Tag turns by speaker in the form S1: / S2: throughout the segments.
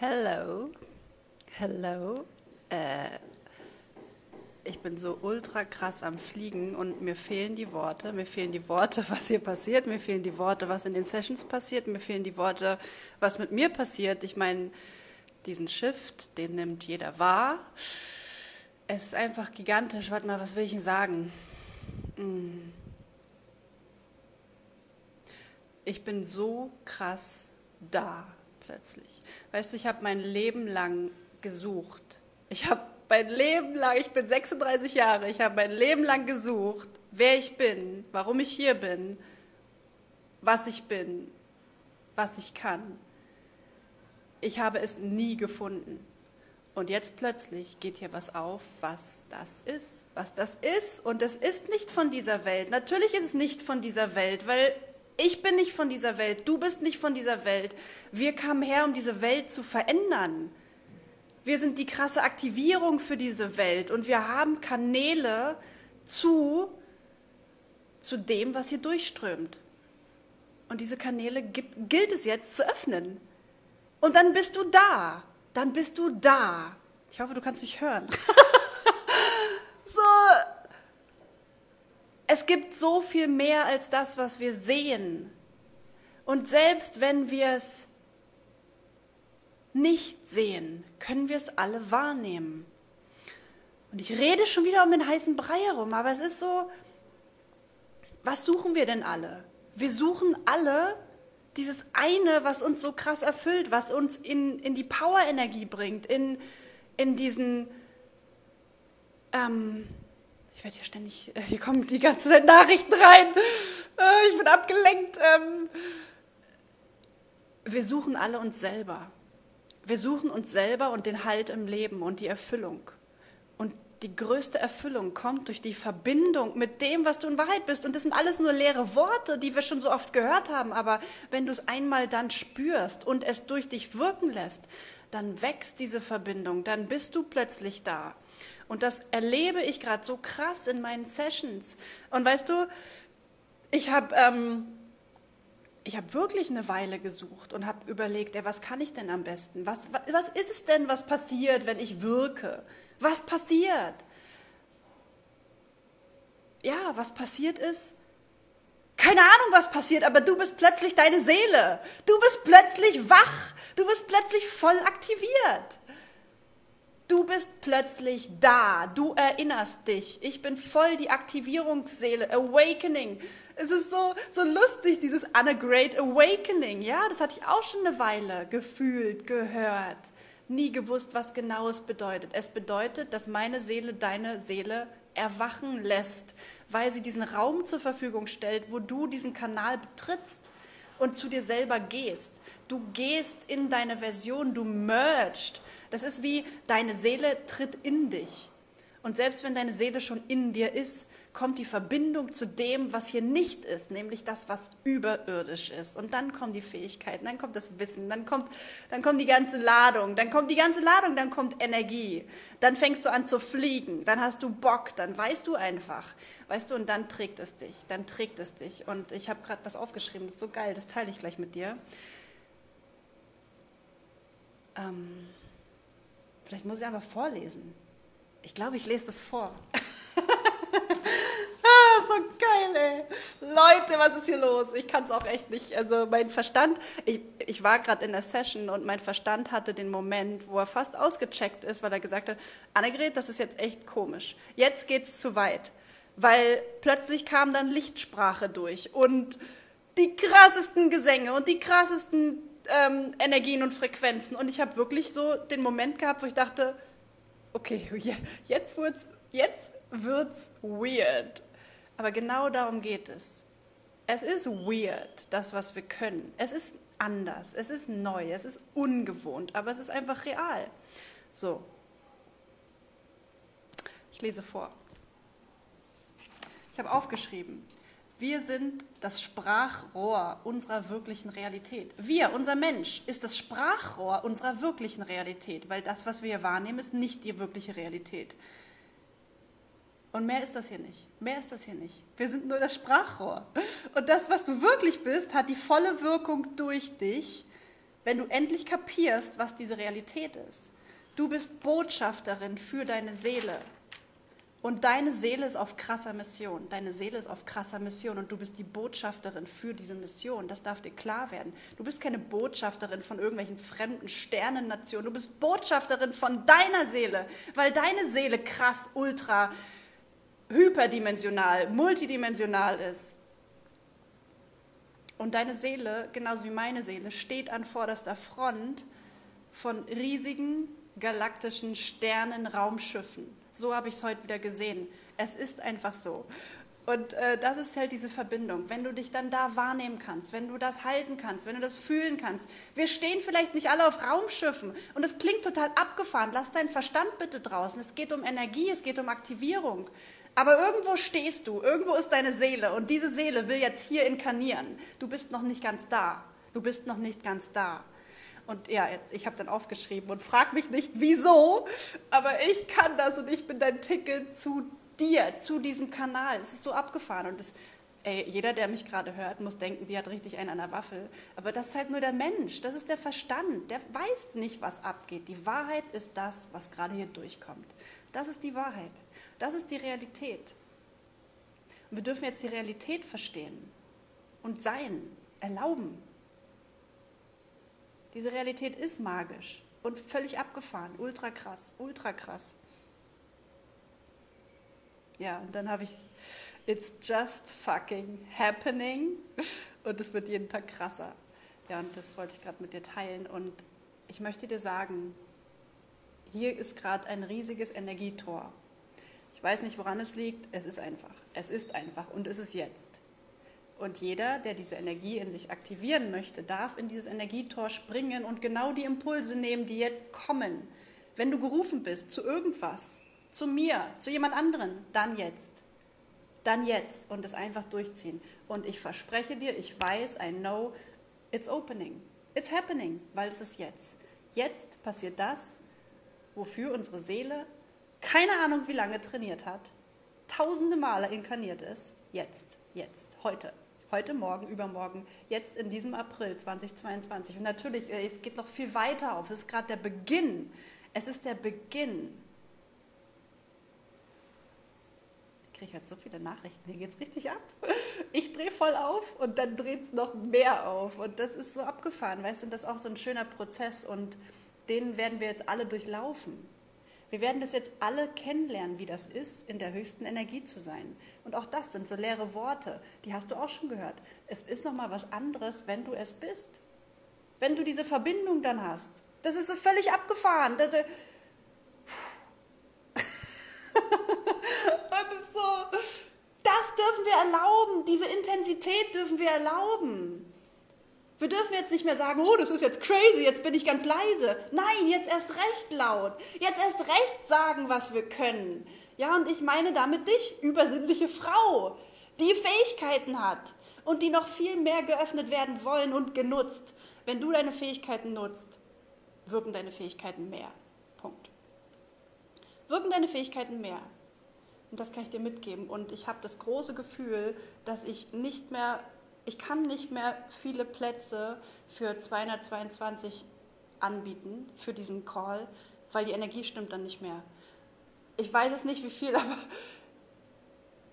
S1: Hello. Hello. Äh, ich bin so ultra krass am Fliegen und mir fehlen die Worte. Mir fehlen die Worte, was hier passiert. Mir fehlen die Worte, was in den Sessions passiert. Mir fehlen die Worte, was mit mir passiert. Ich meine, diesen Shift, den nimmt jeder wahr. Es ist einfach gigantisch. Warte mal, was will ich Ihnen sagen? Hm. Ich bin so krass da plötzlich. Weißt du, ich habe mein Leben lang gesucht. Ich habe mein Leben lang, ich bin 36 Jahre, ich habe mein Leben lang gesucht, wer ich bin, warum ich hier bin, was ich bin, was ich kann. Ich habe es nie gefunden. Und jetzt plötzlich geht hier was auf, was das ist, was das ist. Und es ist nicht von dieser Welt. Natürlich ist es nicht von dieser Welt, weil ich bin nicht von dieser Welt, du bist nicht von dieser Welt. Wir kamen her, um diese Welt zu verändern. Wir sind die krasse Aktivierung für diese Welt und wir haben Kanäle zu, zu dem, was hier durchströmt. Und diese Kanäle gibt, gilt es jetzt zu öffnen. Und dann bist du da. Dann bist du da. Ich hoffe, du kannst mich hören. so, es gibt so viel mehr als das, was wir sehen. Und selbst wenn wir es nicht sehen, können wir es alle wahrnehmen. Und ich rede schon wieder um den heißen Brei herum, aber es ist so, was suchen wir denn alle? Wir suchen alle dieses eine, was uns so krass erfüllt, was uns in, in die Power-Energie bringt, in, in diesen, ähm, ich werde hier ständig, äh, hier kommen die ganzen Nachrichten rein. Äh, ich bin abgelenkt. Ähm. Wir suchen alle uns selber. Wir suchen uns selber und den Halt im Leben und die Erfüllung. Und die größte Erfüllung kommt durch die Verbindung mit dem, was du in Wahrheit bist. Und das sind alles nur leere Worte, die wir schon so oft gehört haben. Aber wenn du es einmal dann spürst und es durch dich wirken lässt, dann wächst diese Verbindung, dann bist du plötzlich da. Und das erlebe ich gerade so krass in meinen Sessions. Und weißt du, ich habe ähm, ich hab wirklich eine Weile gesucht und habe überlegt, ey, was kann ich denn am besten? Was, was, was ist es denn, was passiert, wenn ich wirke? Was passiert? Ja, was passiert ist, keine Ahnung, was passiert, aber du bist plötzlich deine Seele. Du bist plötzlich wach. Du bist plötzlich voll aktiviert. Du bist plötzlich da, du erinnerst dich. Ich bin voll die Aktivierungsseele, Awakening. Es ist so, so lustig, dieses Anna Great Awakening. Ja, das hatte ich auch schon eine Weile gefühlt, gehört. Nie gewusst, was genau es bedeutet. Es bedeutet, dass meine Seele deine Seele erwachen lässt, weil sie diesen Raum zur Verfügung stellt, wo du diesen Kanal betrittst und zu dir selber gehst. Du gehst in deine Version, du merged. Das ist wie deine Seele tritt in dich. Und selbst wenn deine Seele schon in dir ist, kommt die Verbindung zu dem, was hier nicht ist, nämlich das, was überirdisch ist. Und dann kommen die Fähigkeiten, dann kommt das Wissen, dann kommt, dann kommt die ganze Ladung, dann kommt die ganze Ladung, dann kommt Energie. Dann fängst du an zu fliegen, dann hast du Bock, dann weißt du einfach, weißt du, und dann trägt es dich, dann trägt es dich. Und ich habe gerade was aufgeschrieben, das ist so geil, das teile ich gleich mit dir. Ähm, vielleicht muss ich einfach vorlesen. Ich glaube, ich lese das vor. so geil, ey. Leute, was ist hier los? Ich kann es auch echt nicht. Also mein Verstand, ich, ich war gerade in der Session und mein Verstand hatte den Moment, wo er fast ausgecheckt ist, weil er gesagt hat, Annegret, das ist jetzt echt komisch. Jetzt geht es zu weit. Weil plötzlich kam dann Lichtsprache durch und die krassesten Gesänge und die krassesten ähm, Energien und Frequenzen. Und ich habe wirklich so den Moment gehabt, wo ich dachte, okay, jetzt wird's, jetzt wird's weird. Aber genau darum geht es. Es ist weird, das, was wir können. Es ist anders, es ist neu, es ist ungewohnt, aber es ist einfach real. So. Ich lese vor. Ich habe aufgeschrieben, wir sind das Sprachrohr unserer wirklichen Realität. Wir, unser Mensch, ist das Sprachrohr unserer wirklichen Realität, weil das, was wir hier wahrnehmen, ist nicht die wirkliche Realität. Und mehr ist das hier nicht. Mehr ist das hier nicht. Wir sind nur das Sprachrohr. Und das, was du wirklich bist, hat die volle Wirkung durch dich, wenn du endlich kapierst, was diese Realität ist. Du bist Botschafterin für deine Seele. Und deine Seele ist auf krasser Mission. Deine Seele ist auf krasser Mission und du bist die Botschafterin für diese Mission. Das darf dir klar werden. Du bist keine Botschafterin von irgendwelchen fremden Sternennationen. Du bist Botschafterin von deiner Seele, weil deine Seele krass, ultra, hyperdimensional, multidimensional ist. Und deine Seele, genauso wie meine Seele, steht an vorderster Front von riesigen galaktischen Sternen, Raumschiffen so habe ich es heute wieder gesehen. Es ist einfach so. Und äh, das ist halt diese Verbindung. Wenn du dich dann da wahrnehmen kannst, wenn du das halten kannst, wenn du das fühlen kannst. Wir stehen vielleicht nicht alle auf Raumschiffen und es klingt total abgefahren. Lass deinen Verstand bitte draußen. Es geht um Energie, es geht um Aktivierung. Aber irgendwo stehst du, irgendwo ist deine Seele und diese Seele will jetzt hier inkarnieren. Du bist noch nicht ganz da. Du bist noch nicht ganz da. Und ja, ich habe dann aufgeschrieben und frag mich nicht, wieso, aber ich kann das und ich bin dein Ticket zu dir, zu diesem Kanal. Es ist so abgefahren und das, ey, jeder, der mich gerade hört, muss denken, die hat richtig einen an der Waffel. Aber das ist halt nur der Mensch, das ist der Verstand, der weiß nicht, was abgeht. Die Wahrheit ist das, was gerade hier durchkommt. Das ist die Wahrheit, das ist die Realität. Und wir dürfen jetzt die Realität verstehen und sein, erlauben, diese Realität ist magisch und völlig abgefahren, ultra krass, ultra krass. Ja, und dann habe ich It's just fucking happening und es wird jeden Tag krasser. Ja, und das wollte ich gerade mit dir teilen und ich möchte dir sagen, hier ist gerade ein riesiges Energietor. Weiß nicht, woran es liegt, es ist einfach. Es ist einfach und es ist jetzt. Und jeder, der diese Energie in sich aktivieren möchte, darf in dieses Energietor springen und genau die Impulse nehmen, die jetzt kommen. Wenn du gerufen bist zu irgendwas, zu mir, zu jemand anderen, dann jetzt. Dann jetzt und es einfach durchziehen. Und ich verspreche dir, ich weiß, I know, it's opening. It's happening, weil es ist jetzt. Jetzt passiert das, wofür unsere Seele keine Ahnung wie lange trainiert hat, tausende Male inkarniert ist. Jetzt, jetzt, heute heute, morgen, übermorgen, jetzt in diesem April 2022. Und natürlich, äh, es geht noch viel weiter auf. Es ist gerade der Beginn. Es ist der Beginn. Ich kriege jetzt so viele Nachrichten, hier geht es richtig ab. Ich drehe voll auf und dann dreht es noch mehr auf. Und das ist so abgefahren, weißt du, das ist auch so ein schöner Prozess und den werden wir jetzt alle durchlaufen. Wir werden das jetzt alle kennenlernen, wie das ist, in der höchsten Energie zu sein. Und auch das sind so leere Worte, die hast du auch schon gehört. Es ist nochmal was anderes, wenn du es bist. Wenn du diese Verbindung dann hast. Das ist so völlig abgefahren. Das, das ist so, das dürfen wir erlauben. Diese Intensität dürfen wir erlauben. Wir dürfen jetzt nicht mehr sagen, oh, das ist jetzt crazy, jetzt bin ich ganz leise. Nein, jetzt erst recht laut. Jetzt erst recht sagen, was wir können. Ja, und ich meine damit dich, übersinnliche Frau, die Fähigkeiten hat und die noch viel mehr geöffnet werden wollen und genutzt. Wenn du deine Fähigkeiten nutzt, wirken deine Fähigkeiten mehr. Punkt. Wirken deine Fähigkeiten mehr. Und das kann ich dir mitgeben. Und ich habe das große Gefühl, dass ich nicht mehr ich kann nicht mehr viele Plätze für 222 anbieten für diesen Call, weil die Energie stimmt dann nicht mehr. Ich weiß es nicht, wie viel, aber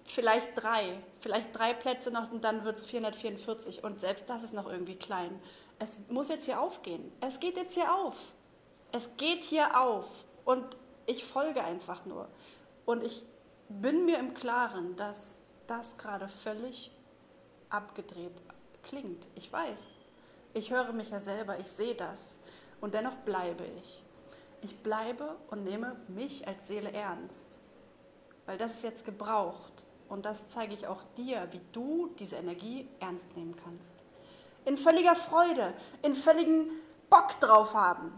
S1: vielleicht drei, vielleicht drei Plätze noch und dann wird es 444 und selbst das ist noch irgendwie klein. Es muss jetzt hier aufgehen. Es geht jetzt hier auf. Es geht hier auf und ich folge einfach nur. Und ich bin mir im Klaren, dass das gerade völlig abgedreht klingt. Ich weiß. Ich höre mich ja selber, ich sehe das. Und dennoch bleibe ich. Ich bleibe und nehme mich als Seele ernst. Weil das ist jetzt gebraucht. Und das zeige ich auch dir, wie du diese Energie ernst nehmen kannst. In völliger Freude, in völligen Bock drauf haben.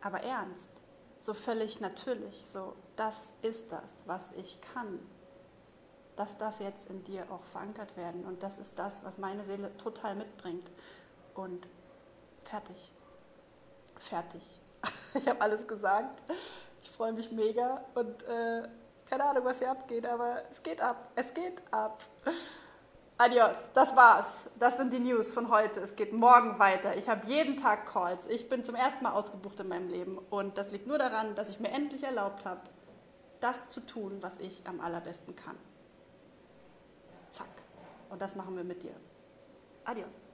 S1: Aber ernst. So völlig natürlich. So, das ist das, was ich kann das darf jetzt in dir auch verankert werden. Und das ist das, was meine Seele total mitbringt. Und fertig. Fertig. Ich habe alles gesagt. Ich freue mich mega und äh, keine Ahnung, was hier abgeht, aber es geht ab. Es geht ab. Adios, das war's. Das sind die News von heute. Es geht morgen weiter. Ich habe jeden Tag Calls. Ich bin zum ersten Mal ausgebucht in meinem Leben. Und das liegt nur daran, dass ich mir endlich erlaubt habe, das zu tun, was ich am allerbesten kann. Und das machen wir mit dir. Adios.